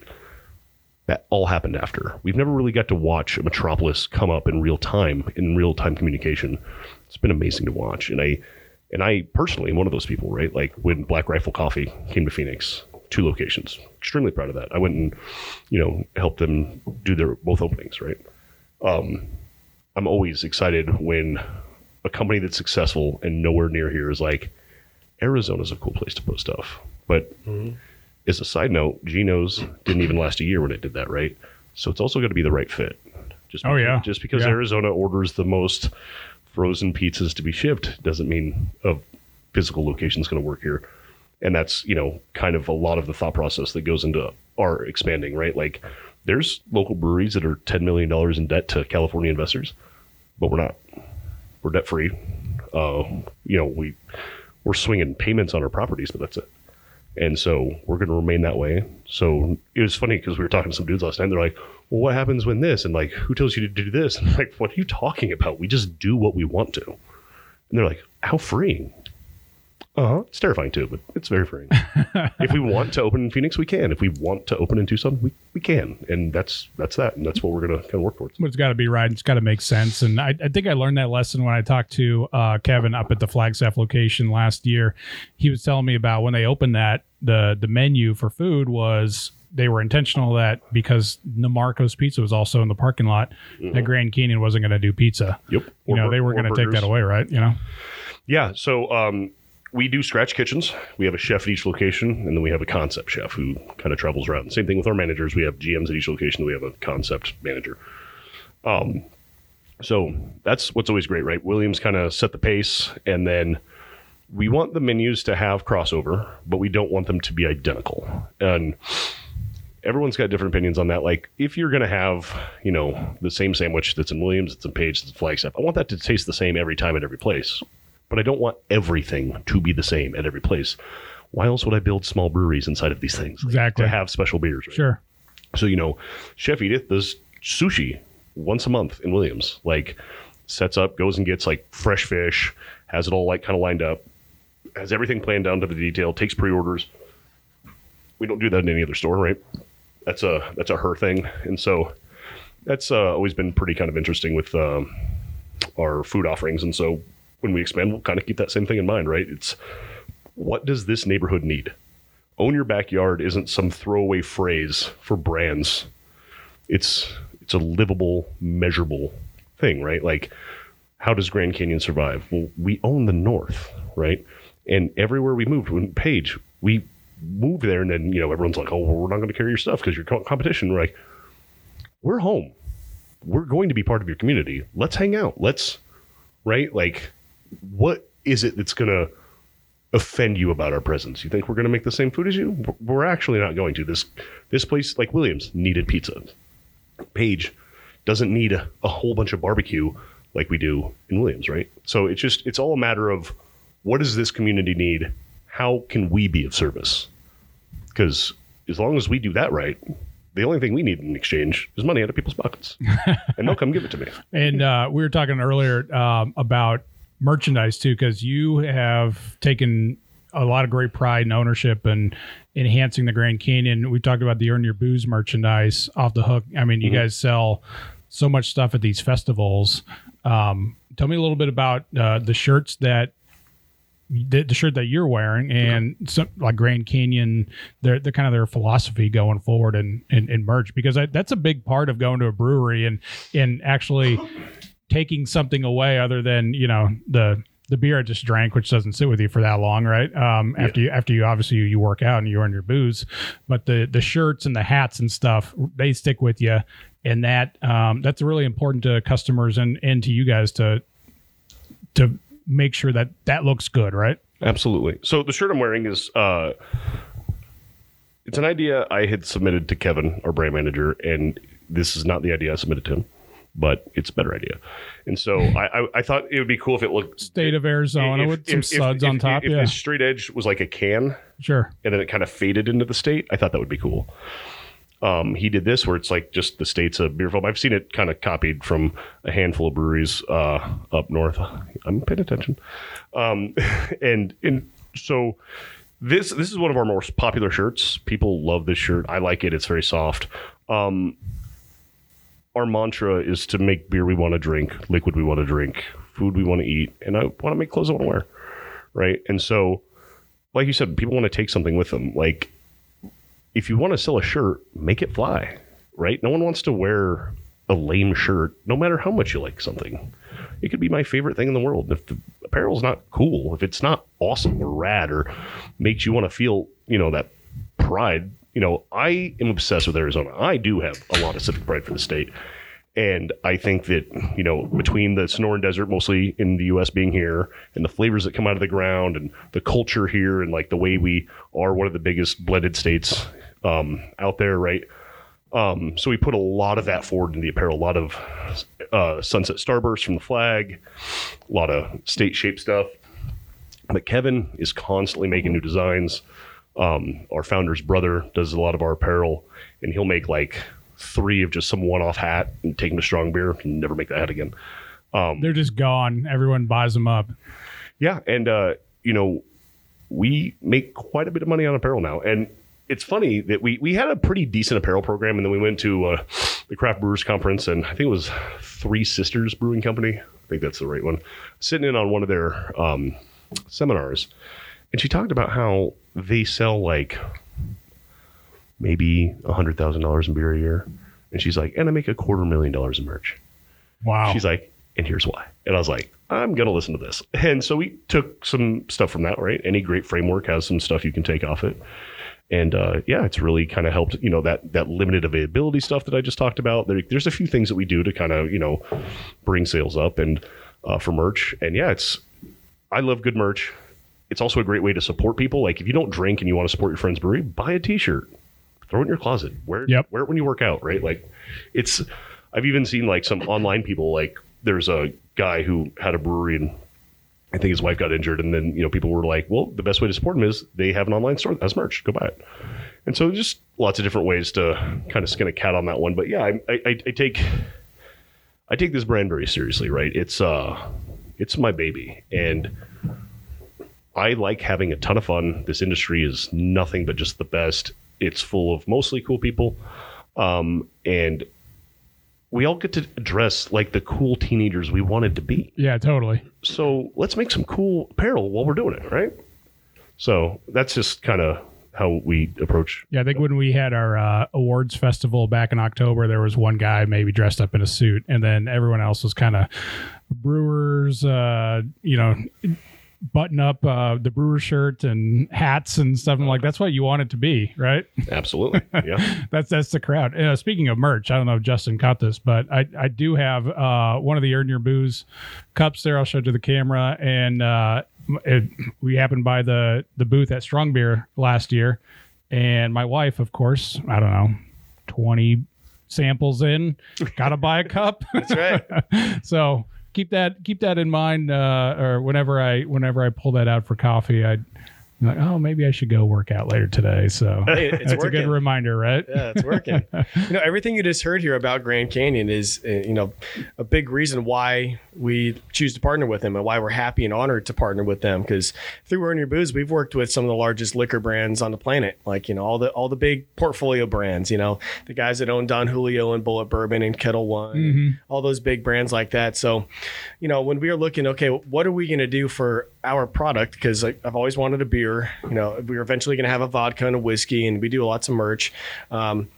That all happened after. We've never really got to watch a metropolis come up in real time, in real time communication. It's been amazing to watch, and I, and I personally am one of those people, right? Like when Black Rifle Coffee came to Phoenix, two locations. Extremely proud of that. I went and, you know, helped them do their both openings, right? Um, I'm always excited when a company that's successful and nowhere near here is like, Arizona's a cool place to put stuff. But as a side note, Geno's didn't even last a year when it did that, right? So it's also got to be the right fit. Just Oh, because, yeah. Just because Yeah. Arizona orders the most frozen pizzas to be shipped doesn't mean a physical location is going to work here. And that's, you know, kind of a lot of the thought process that goes into our expanding, right? Like there's local breweries that are $10 million in debt to California investors, but we're not. We're debt free. Uh, you know, we, we're swinging payments on our properties, but that's it. And so we're going to remain that way. So it was funny because we were talking to some dudes last night. They're like, well, what happens when this? And like, who tells you to do this? And I'm like, what are you talking about? We just do what we want to. And they're like, how freeing. Uh huh. It's terrifying too, but it's very freeing. if we want to open in Phoenix, we can. If we want to open in Tucson, we, we can. And that's that's that. And that's what we're going to kind of work towards. But it's got to be right. It's got to make sense. And I, I think I learned that lesson when I talked to uh, Kevin up at the Flagstaff location last year. He was telling me about when they opened that the the menu for food was they were intentional that because Namarco's Pizza was also in the parking lot, that Grand Canyon wasn't going to do pizza. Yep. You know, bur- they were or going to take that away, right? You know, Yeah. So um, we do scratch kitchens. We have a chef at each location, and then we have a concept chef who kind of travels around. Same thing with our managers. We have GMs at each location. We have a concept manager. Um, so that's what's always great, right? Williams kind of set the pace, and then we want the menus to have crossover, but we don't want them to be identical. And everyone's got different opinions on that. Like, if you're going to have, you know, the same sandwich that's in Williams, that's in Page, that's in Flagstaff, I want that to taste the same every time at every place. But I don't want everything to be the same at every place. Why else would I build small breweries inside of these things? Exactly. To have special beers. Right? sure. So, you know, Chef Edith does sushi once a month in Williams. Like, sets up, goes and gets like fresh fish, has it all like kind of lined up, has everything planned down to the detail, takes pre orders. We don't do that in any other store, right? That's a that's a her thing, and so that's uh, always been pretty kind of interesting with um, our food offerings. And so when we expand, we'll kind of keep that same thing in mind, right? It's what does this neighborhood need? own your backyard isn't some throwaway phrase for brands. It's it's a livable, measurable thing, right? Like how does Grand Canyon survive? Well, we own the north, right? And everywhere we moved, when Page, we moved there and then, you know, everyone's like, "Oh, well, we're not going to carry your stuff because you're competition." We're like, "We're home. We're going to be part of your community. Let's hang out. Let's right? Like what is it that's going to offend you about our presence? You think we're going to make the same food as you? We're actually not going to. This this place, like Williams, needed pizza. Page doesn't need a, a whole bunch of barbecue like we do in Williams, right? So it's just it's all a matter of what does this community need? How can we be of service? Because as long as we do that right, the only thing we need in exchange is money out of people's pockets, and they'll come give it to me. And uh, we were talking earlier um, about merchandise too, because you have taken a lot of great pride and ownership and enhancing the Grand Canyon. We talked about the Earn Your Booze merchandise off the hook. I mean, you Mm-hmm. guys sell so much stuff at these festivals. Um, tell me a little bit about uh, the shirts that the, the shirt that you're wearing and some like Grand Canyon, they're, they're kind of their philosophy going forward and and, and merch because I, that's a big part of going to a brewery and and actually taking something away other than you know the the beer I just drank, which doesn't sit with you for that long, right? Um, after you after you obviously you, you work out and you earn your booze, but the the shirts and the hats and stuff they stick with you, and that um, that's really important to customers and and to you guys to to make sure that that looks good, right? Absolutely. So the shirt I'm wearing is uh it's an idea I had submitted to Kevin, our brand manager, and this is not the idea I submitted to him, but it's a better idea. And so I, I, I thought it would be cool if it looked State of Arizona if- with some if- if- suds if- on top. If, yeah, the straight edge was like a can sure. and then it kind of faded into the state, I thought that would be cool. Um, he did this where it's like just the states of beer foam. I've seen it kind of copied from a handful of breweries uh, up north. I'm paying attention, um, and and so this this is one of our most popular shirts. People love this shirt. I like it. It's very soft. Um, our mantra is to make beer we want to drink, liquid we want to drink, food we want to eat, and I want to make clothes I want to wear. Right, and so like you said, people want to take something with them. Like if you want to sell a shirt, make it fly, right? No one wants to wear a lame shirt, no matter how much you like something. It could be my favorite thing in the world. If the apparel's not cool, if it's not awesome or rad or makes you want to feel, you know, that pride, you know, I am obsessed with Arizona. I do have a lot of civic pride for the state. And I think that, you know, between the Sonoran Desert, mostly in the US being here, and the flavors that come out of the ground and the culture here and like the way we are one of the biggest blended states um, out there, right? Um, so we put a lot of that forward in the apparel, a lot of uh, sunset starburst from the flag, a lot of state shape stuff. But Kevin is constantly making new designs. Um, our founder's brother does a lot of our apparel, and he'll make like three of just some one-off hat and take them to strong beer and never make that hat again. They're just gone. Everyone buys them up. Yeah, and uh, you know, we make quite a bit of money on apparel now, and it's funny that we we had a pretty decent apparel program, and then we went to uh, the Craft Brewers Conference, and I think it was Three Sisters Brewing Company. I think that's the right one. Sitting in on one of their um, seminars, and she talked about how they sell like maybe a hundred thousand dollars in beer a year, and she's like, and I make a quarter million dollars in merch. Wow. She's like, and here's why. And I was like, I'm to listen to this. And so we took some stuff from that, right? Any great framework has some stuff you can take off it. And uh, yeah, it's really kind of helped, you know, that that limited availability stuff that I just talked about. There, there's a few things that we do to kind of, you know, bring sales up and uh, for merch. And yeah, it's, I love good merch. It's also a great way to support people. Like if you don't drink and you want to support your friend's brewery, buy a t-shirt, throw it in your closet, wear, Yep. wear it when you work out, right? Like it's, I've even seen like some online people, like there's a guy who had a brewery and I think his wife got injured. And then, you know, people were like, well, the best way to support them is they have an online store that has merch. Go buy it. And so just lots of different ways to kind of skin a cat on that one. But yeah, I, I, I take, I take this brand very seriously, right? It's, uh, it's my baby. And I like having a ton of fun. This industry is nothing but just the best. It's full of mostly cool people. Um, and we all get to dress like the cool teenagers we wanted to be. yeah, totally. So let's make some cool apparel while we're doing it, right? So that's just kind of how we approach. Yeah, I think when we had our uh, awards festival back in October, there was one guy maybe dressed up in a suit, and then everyone else was kind of brewers, uh, you know, button up uh, the brewer shirt and hats and stuff. I'm like, that's what you want it to be, right? Absolutely. Yeah. that's that's the crowd. Uh, speaking of merch, I don't know if Justin caught this, but I I do have uh, one of the Earn Your Booze cups there. I'll show it to the camera, and uh, it, we happened by the the booth at Strong Beer last year, and my wife, of course, I don't know, twenty samples in, gotta buy a cup. That's right. so keep that keep that in mind, uh, or whenever I whenever I pull that out for coffee, I. I'm like, oh, maybe I should go work out later today. So it's that's a good reminder, right? Yeah, it's working. you know, everything you just heard here about Grand Canyon is, uh, you know, a big reason why we choose to partner with them and why we're happy and honored to partner with them. Because through Earn Your Booze, we've worked with some of the largest liquor brands on the planet, like you know all the all the big portfolio brands. You know, the guys that own Don Julio and Bulleit Bourbon and Ketel One, and all those big brands like that. So, you know, when we are looking, okay, what are we going to do for our product? Because like, I've always wanted a beer. You know, we are eventually going to have a vodka and a whiskey, and we do lots of merch. Um,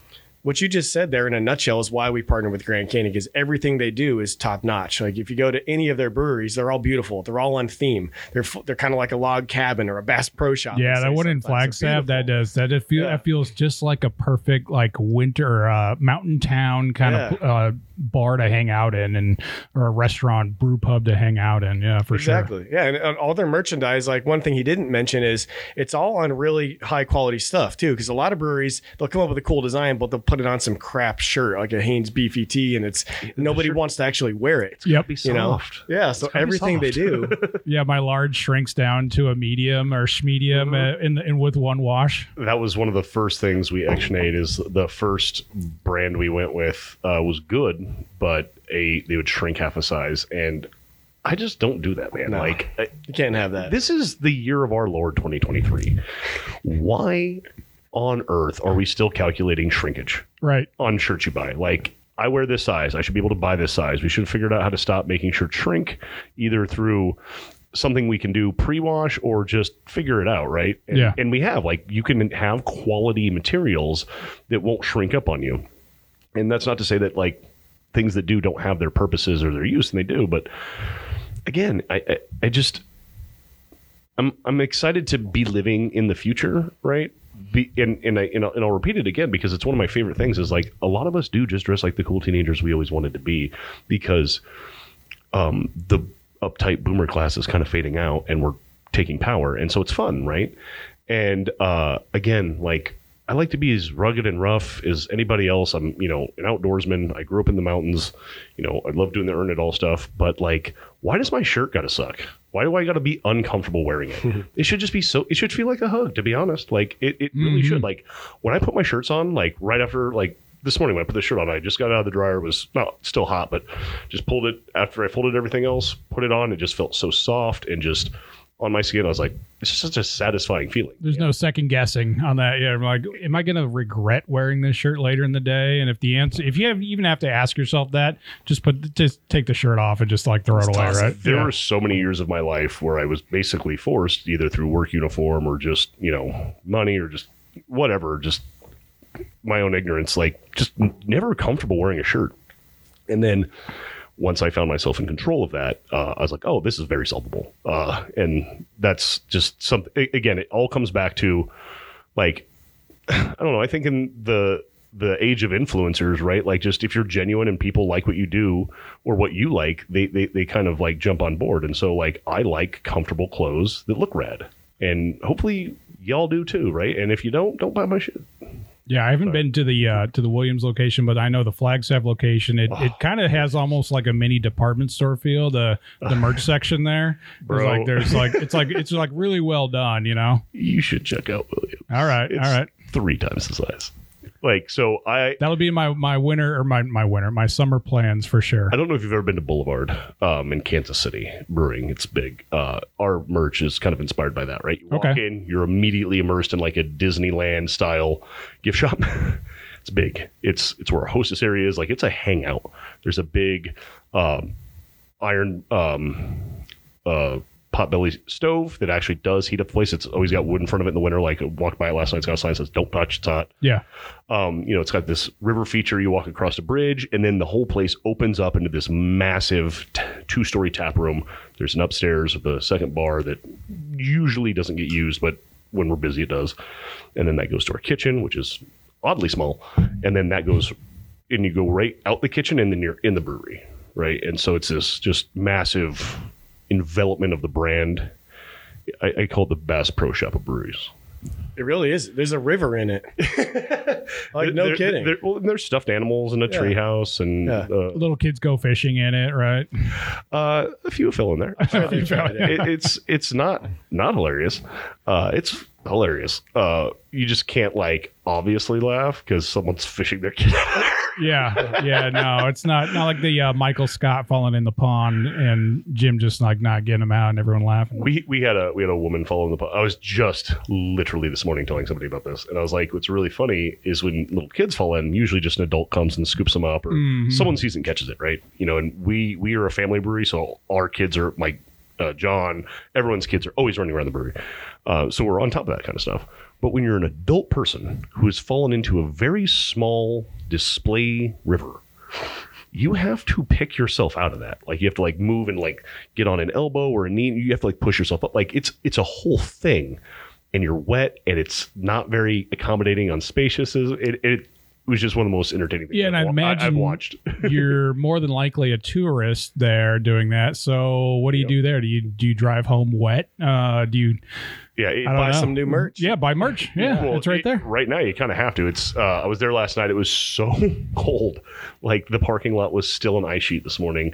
what you just said there in a nutshell is why we partner with Grand Canyon because everything they do is top notch. Like if you go to any of their breweries, they're all beautiful. They're all on theme. They're they're kind of like a log cabin or a Bass Pro Shop. Yeah, that one in Flagstaff, that does that. It feel Yeah. that feels just like a perfect like winter uh, mountain town kind of uh, bar to hang out in, and or a restaurant brew pub to hang out in. Yeah, for sure. Exactly. Yeah, and, and all their merchandise. Like one thing he didn't mention is it's all on really high quality stuff too. Because a lot of breweries they'll come up with a cool design, but they'll put it on some crap shirt like a Hanes Beefy Tee, and it's nobody shirt- wants to actually wear it. sure. Yep. Be You know? Yeah, so It's gotta be everything they do. Yeah, my large shrinks down to a medium or schmedium Mm-hmm. uh, in the, in with one wash. that was one of the first things we actioned is the first brand we went with uh, was good but a they would shrink half a size and i just don't do that man No. like I- You can't have that. this is the year of our lord 2023 why on earth are we still calculating shrinkage Right. on shirts you buy like I wear this size. I should be able to buy this size. We should have figured out how to stop making shirts shrink, either through something we can do pre-wash or just figure it out, right? And, Yeah. And we have like you can have quality materials that won't shrink up on you. And that's not to say that like things that do don't have their purposes or their use, and they do. But again, I I, I just I'm I'm excited to be living in the future, right? Be, and and, I, and, I'll, and I'll repeat it again because it's one of my favorite things. Is like a lot of us do just dress like the cool teenagers we always wanted to be, because um, the uptight boomer class is kind of fading out, and we're taking power, and so it's fun, right? And uh, again, like I like to be as rugged and rough as anybody else. I'm, you know, an outdoorsman. I grew up in the mountains. You know, I love doing the earn it all stuff. But like, why does my shirt gotta suck? Why do I gotta be uncomfortable wearing it? it should just be so. It should feel like a hug, to be honest. Like it, it really Mhm. should. Like when I put my shirts on, like right after, like this morning when I put the shirt on, I just got out of the dryer. It was not still hot, but just pulled it after I folded everything else, put it on. It just felt so soft and just on my skin. I was like, it's just such a satisfying feeling. There's no second guessing on that. Yeah, I'm like, am I going to regret wearing this shirt later in the day? And if the answer, if you have, even have to ask yourself that, just put, just take the shirt off and just like throw it away, right? There Yeah. were so many years of my life where I was basically forced, either through work uniform or just, you know, money or just whatever, just my own ignorance, like just never comfortable wearing a shirt. And then once I found myself in control of that, uh, I was like, oh, this is very solvable. Uh, and that's just something, again, it all comes back to like, I don't know, I think in the, the age of influencers, right? Like just if you're genuine and people like what you do or what you like, they, they, they kind of like jump on board. And so like, I like comfortable clothes that look rad and hopefully y'all do too. Right. And if you don't, don't buy my shit. Yeah, I haven't been to the uh, to the Williams location, but I know the Flagstaff location. It, it kind of has almost like a mini department store feel. The the merch section there, there's Bro. like there's like it's like it's like really well done. You know. You should check out Williams. All right, It's all right. Three times the size. Like, so I, That'll be my my winter or my my winter my summer plans for sure. I don't know if you've ever been to Boulevard um, in Kansas City Brewing. It's big. Uh, our merch is kind of inspired by that, right? You walk Okay. in, you're immediately immersed in like a Disneyland style gift shop. it's big. It's it's where our hostess area is. Like it's a hangout. There's a big um, iron um, uh, potbelly stove that actually does heat up the place. It's always got wood in front of it in the winter. Like I walked by it last night, it's got a sign that says "Don't touch, it's hot." Yeah. Um, you know, it's got this river feature. You walk across a bridge, and then the whole place opens up into this massive t- two-story tap room. There's an upstairs with a second bar that usually doesn't get used, but when we're busy, it does. And then that goes to our kitchen, which is oddly small, and then that goes, and you go right out the kitchen, and then you're in the brewery, right? And so it's this just massive envelopment of the brand. I, I call it the Bass Pro Shop of breweries. It really is. There's a river in it. like no There- kidding. there- well, there's stuffed animals in a Yeah. treehouse, and Yeah. uh, Little kids go fishing in it, right? uh, a few fill in there. Sure they tried it. it, it's it's not not hilarious. Uh, it's hilarious. Uh, you just can't like obviously laugh because someone's fishing their kid. out of there. Yeah, yeah. No, it's not not like the uh, Michael Scott falling in the pond and Jim just like not getting him out and everyone laughing. we we had a we had a woman following the. pond. I was just literally this morning telling somebody about this, and I was like, "What's really funny is when little kids fall in. Usually, just an adult comes and scoops them up, or Mhm. someone sees and catches it, right? You know, and we we are a family brewery, so our kids are my uh, John. Everyone's kids are always running around the brewery, uh, so we're on top of that kind of stuff. But when you're an adult person who has fallen into a very small display river, you have to pick yourself out of that. Like you have to like move and like get on an elbow or a knee. You have to like push yourself up. Like it's it's a whole thing, and you're wet and it's not very accommodating on spaciousness. It, it was just one of the most entertaining things. Yeah, and I've I imagine I've watched. You're more than likely a tourist there doing that. So what do you Yep. do there? Do you do you drive home wet? Uh, do you Yeah, it, I don't Buy know. some new merch. Yeah, buy merch. Yeah, Well, it's right it- there. Right now, you kind of have to. It's. Uh, I was there last night. It was so cold. Like the parking lot was still an ice sheet this morning.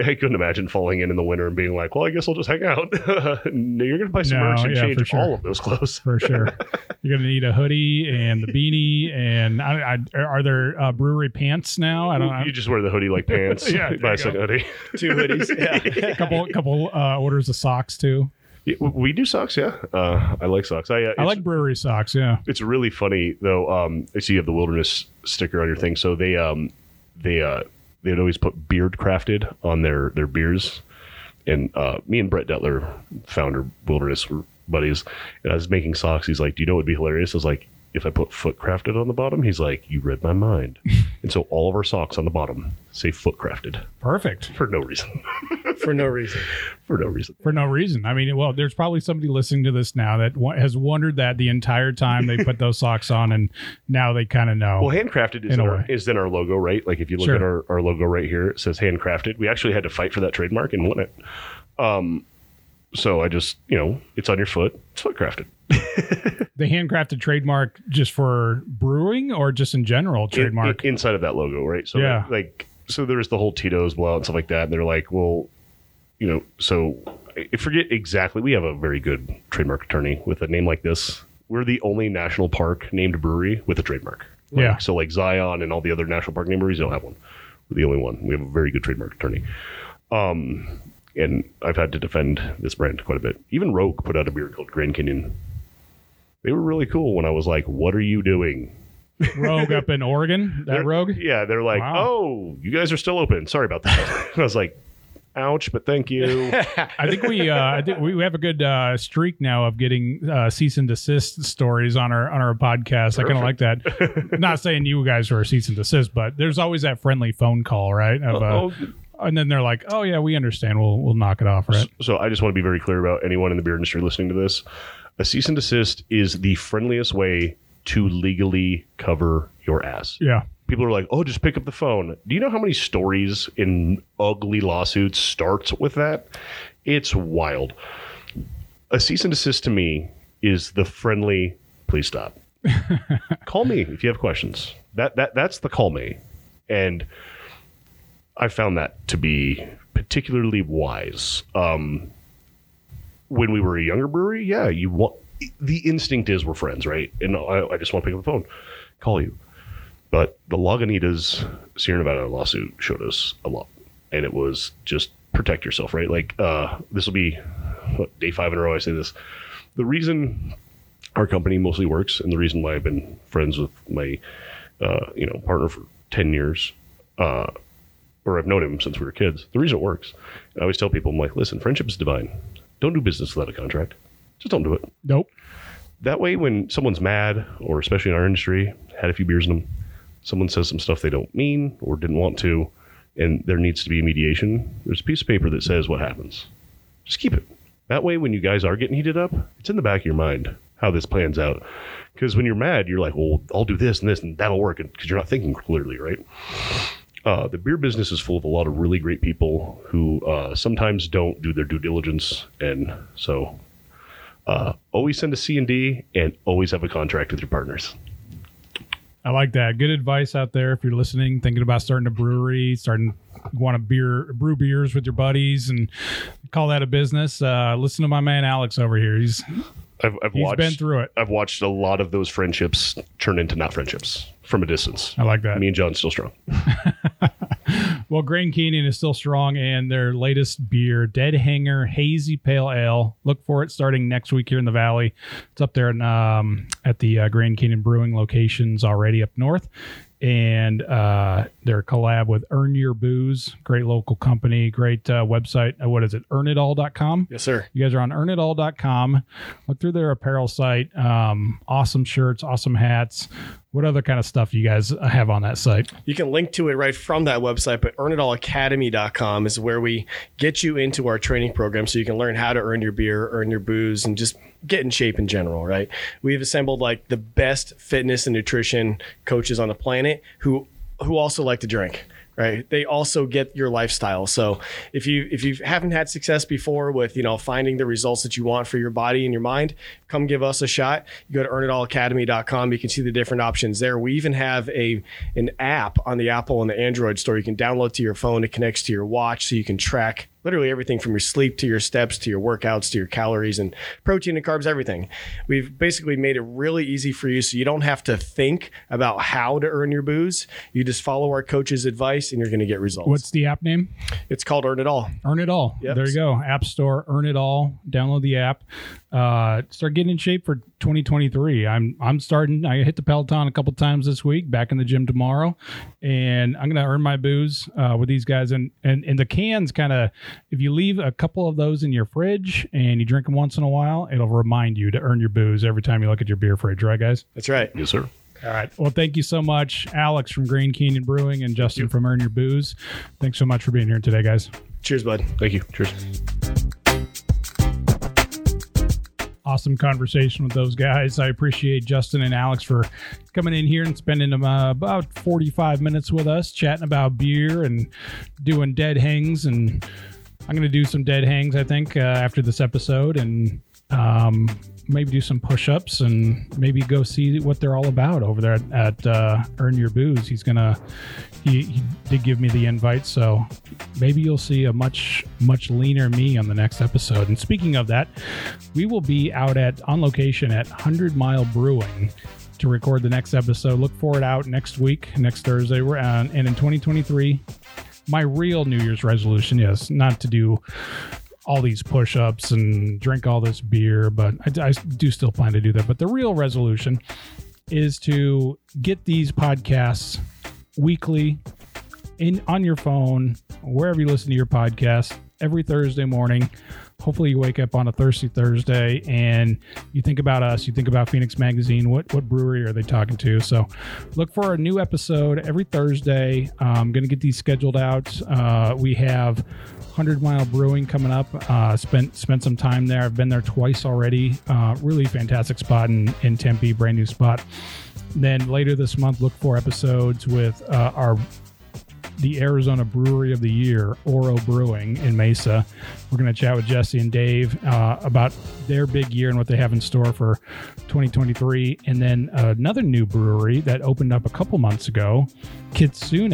I couldn't imagine falling in in the winter and being like, "Well, I guess I'll just hang out." no, you're gonna buy some No, merch and yeah, change sure. all of those clothes. for sure. You're gonna need a hoodie and the beanie, and I, I, are there uh, brewery pants now? I don't know. You just wear the hoodie like pants. Yeah, buy there a second hoodie. Two hoodies. Yeah. A couple couple uh, orders of socks too. Yeah, we do socks. Yeah, uh, I like socks. I, uh, I like brewery socks. Yeah. it's really funny though. Um, I see you have the wilderness sticker on your thing. So they um they uh they'd always put beard crafted on their their beers, and uh, me and Brett Detler, founder wilderness, were buddies. And I was making socks. He's like, "Do you know what would be hilarious?" I was like. If I put foot crafted on the bottom, he's like, You read my mind. and so all of our socks on the bottom say foot crafted Perfect. for no reason. For no reason. for no reason. For no reason. I mean, well, there's probably somebody listening to this now that wa- has wondered that the entire time they put those socks on, and now they kind of know. Well, handcrafted is In in, a our, is in our logo, right? Like if you look Sure. at our, our logo right here, it says handcrafted. We actually had to fight for that trademark and won it. Um, so I just, you know, it's on your foot. It's foot crafted. the handcrafted trademark just for brewing or just in general trademark. inside of that logo, right? So Yeah. like, so there's the whole Tito's blowout and stuff like that. And they're like, well, you know, so I forget exactly. We have a very good trademark attorney with a name like this. We're the only national park named brewery with a trademark. Like, Yeah. So like Zion and all the other national park named breweries don't have one. We're the only one. We have a very good trademark attorney. Um, and I've had to defend this brand quite a bit. Even Rogue put out a beer called Grand Canyon. They were really cool when I was like, "What are you doing?" Rogue up in Oregon. That They're- Rogue. Yeah, they're like, Wow. "Oh, you guys are still open. Sorry about that." I was like, "Ouch," but thank you. I think we uh, I think we have a good uh, streak now of getting uh, cease and desist stories on our on our podcast. I kind of like that. Not saying you guys are cease and desist, but there's always that friendly phone call, right? Of, uh, oh, and then they're like, "Oh yeah, we understand. We'll we'll knock it off, right?" so I just want to be very clear about anyone in the beer industry listening to this. A cease and desist is the friendliest way to legally cover your ass. Yeah, People are like, "Oh, just pick up the phone." Do you know how many stories in ugly lawsuits starts with that? It's wild. A cease and desist to me is the friendly. Please stop. call me if you have questions. That that that's the call me, and I found that to be particularly wise. Um, when we were a younger brewery, yeah, you want the instinct is we're friends, right? And I, I just want to pick up the phone, call you. But the Lagunitas Sierra Nevada lawsuit showed us a lot, and it was just protect yourself, right? Like uh, this will be what, day five in a row. I say this. The reason our company mostly works, and the reason why I've been friends with my uh, you know partner for ten years, uh, or I've known him since we were kids. The reason it works, I always tell people, I'm like, listen, friendship is divine. don't do business without a contract. Just don't do it. Nope. That way, when someone's mad, or especially in our industry, had a few beers in them, someone says some stuff they don't mean or didn't want to, and there needs to be a mediation, there's a piece of paper that says what happens. Just keep it. That way, when you guys are getting heated up, it's in the back of your mind how this plans out. Because when you're mad, you're like, well, I'll do this and this, and that'll work, because you're not thinking clearly, right? Uh, the beer business is full of a lot of really great people who uh, sometimes don't do their due diligence, and so uh, always send a C and D, and always have a contract with your partners. I like that. Good advice out there if you're listening, thinking about starting a brewery, starting want to beer brew beers with your buddies and call that a business. Uh, listen to my man Alex over here. He's I've, I've he's watched been through it. I've watched a lot of those friendships turn into not friendships from a distance. I like that. Me and John still strong. Well, Grand Canyon is still strong, and their latest beer, Dead Hanger Hazy Pale Ale. Look for it starting next week here in the Valley. It's up there in, um, at the uh, Grand Canyon Brewing locations already up north. And uh, their collab with Earn Your Booze, great local company, great uh, website. Uh, what is it? Earnitall.com. Yes, sir. You guys are on earnitall.com. Look through their apparel site. Um, awesome shirts, awesome hats. What other kind of stuff you guys have on that site? You can link to it right from that website, but earnitallacademy.com is where we get you into our training program so you can learn how to earn your beer, earn your booze, and just get in shape in general, right? We've assembled like the best fitness and nutrition coaches on the planet who who also like to drink right? They also get your lifestyle. So if you if you haven't had success before with you know finding the results that you want for your body and your mind come give us a shot. You go to earnitallacademy.com you can see the different options there. We even have a an app on the apple and the android store you can download to your phone. It connects to your watch so you can track literally everything from your sleep to your steps to your workouts to your calories and protein and carbs everything we've basically made it really easy for you so you don't have to think about how to earn your booze you just follow our coach's advice and you're going to get results What's the app name? it's called earn it all Earn It All. Yep. There you go. App Store, Earn It All. Download the app. Uh, start getting in shape for 2023. I'm I'm starting. I hit the Peloton a couple times this week. Back in the gym tomorrow, and I'm gonna earn my booze uh, with these guys. And and and the cans kind of, if you leave a couple of those in your fridge and you drink them once in a while, it'll remind you to earn your booze every time you look at your beer fridge. Right, guys? that's right Yes, sir. All right. Well, thank you so much, Alex from Grand Canyon Brewing and Justin from Earn Your Booze. Thanks so much for being here today, guys. cheers bud Thank you. Cheers. Awesome conversation with those guys. I appreciate Justin and Alex for coming in here and spending uh, about 45 minutes with us, chatting about beer and doing dead hangs. And I'm going to do some dead hangs, I think, uh, after this episode, and um, maybe do some push ups and maybe go see what they're all about over there at, at uh, Earn Your Booze. He's going to. He, he did give me the invite, so maybe you'll see a much much leaner me on the next episode. And speaking of that, we will be out at on location at Hundred Mile Brewing to record the next episode. Look for it out next week, next Thursday. We're on, and in 2023, my real New Year's resolution is not to do all these push-ups and drink all this beer, but I, I do still plan to do that. But the real resolution is to get these podcasts weekly in on your phone, wherever you listen to your podcast, every Thursday morning. Hopefully, you wake up on a thirsty Thursday and you think about us. You think about Phoenix Magazine. What what brewery are they talking to? So, look for a new episode every Thursday. I'm going to get these scheduled out. Uh, we have Hundred Mile Brewing coming up. Uh, spent spent some time there. I've been there twice already. Uh, really fantastic spot in in Tempe, brand new spot. Then later this month, look for episodes with uh, our the Arizona Brewery of the Year, Oro Brewing in Mesa. We're going to chat with Jesse and Dave uh, about their big year and what they have in store for 2023. And then another new brewery that opened up a couple months ago, Kitsune.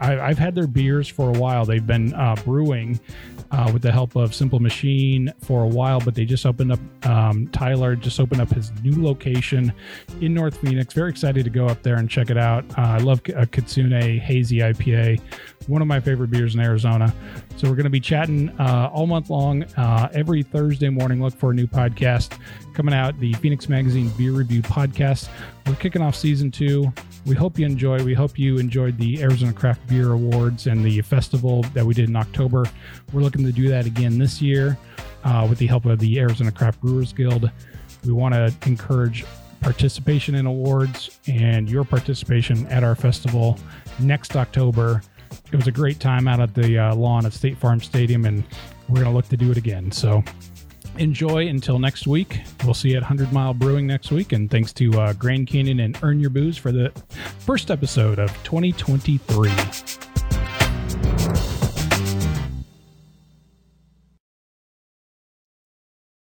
I, I've had their beers for a while. They've been uh, brewing uh, with the help of Simple Machine for a while, but they just opened up. Um, Tyler just opened up his new location in North Phoenix. Very excited to go up there and check it out. Uh, I love uh, Kitsune Hazy IPA, one of my favorite beers in Arizona. So we're going to be chatting uh, all month long. Uh, every Thursday morning, look for a new podcast coming out. The Phoenix Magazine Beer Review podcast. We're kicking off season two. We hope you enjoy. We hope you enjoyed the Arizona Craft Beer Awards and the festival that we did in October. We're looking to do that again this year. uh, with the help of the Arizona Craft Brewers Guild. We want to encourage participation in awards and your participation at our festival next October. It was a great time out at the uh, lawn at State Farm Stadium, and we're going to look to do it again. So enjoy until next week. We'll see you at 100 Mile Brewing next week. And thanks to uh, Grand Canyon and Earn Your Booze for the first episode of 2023.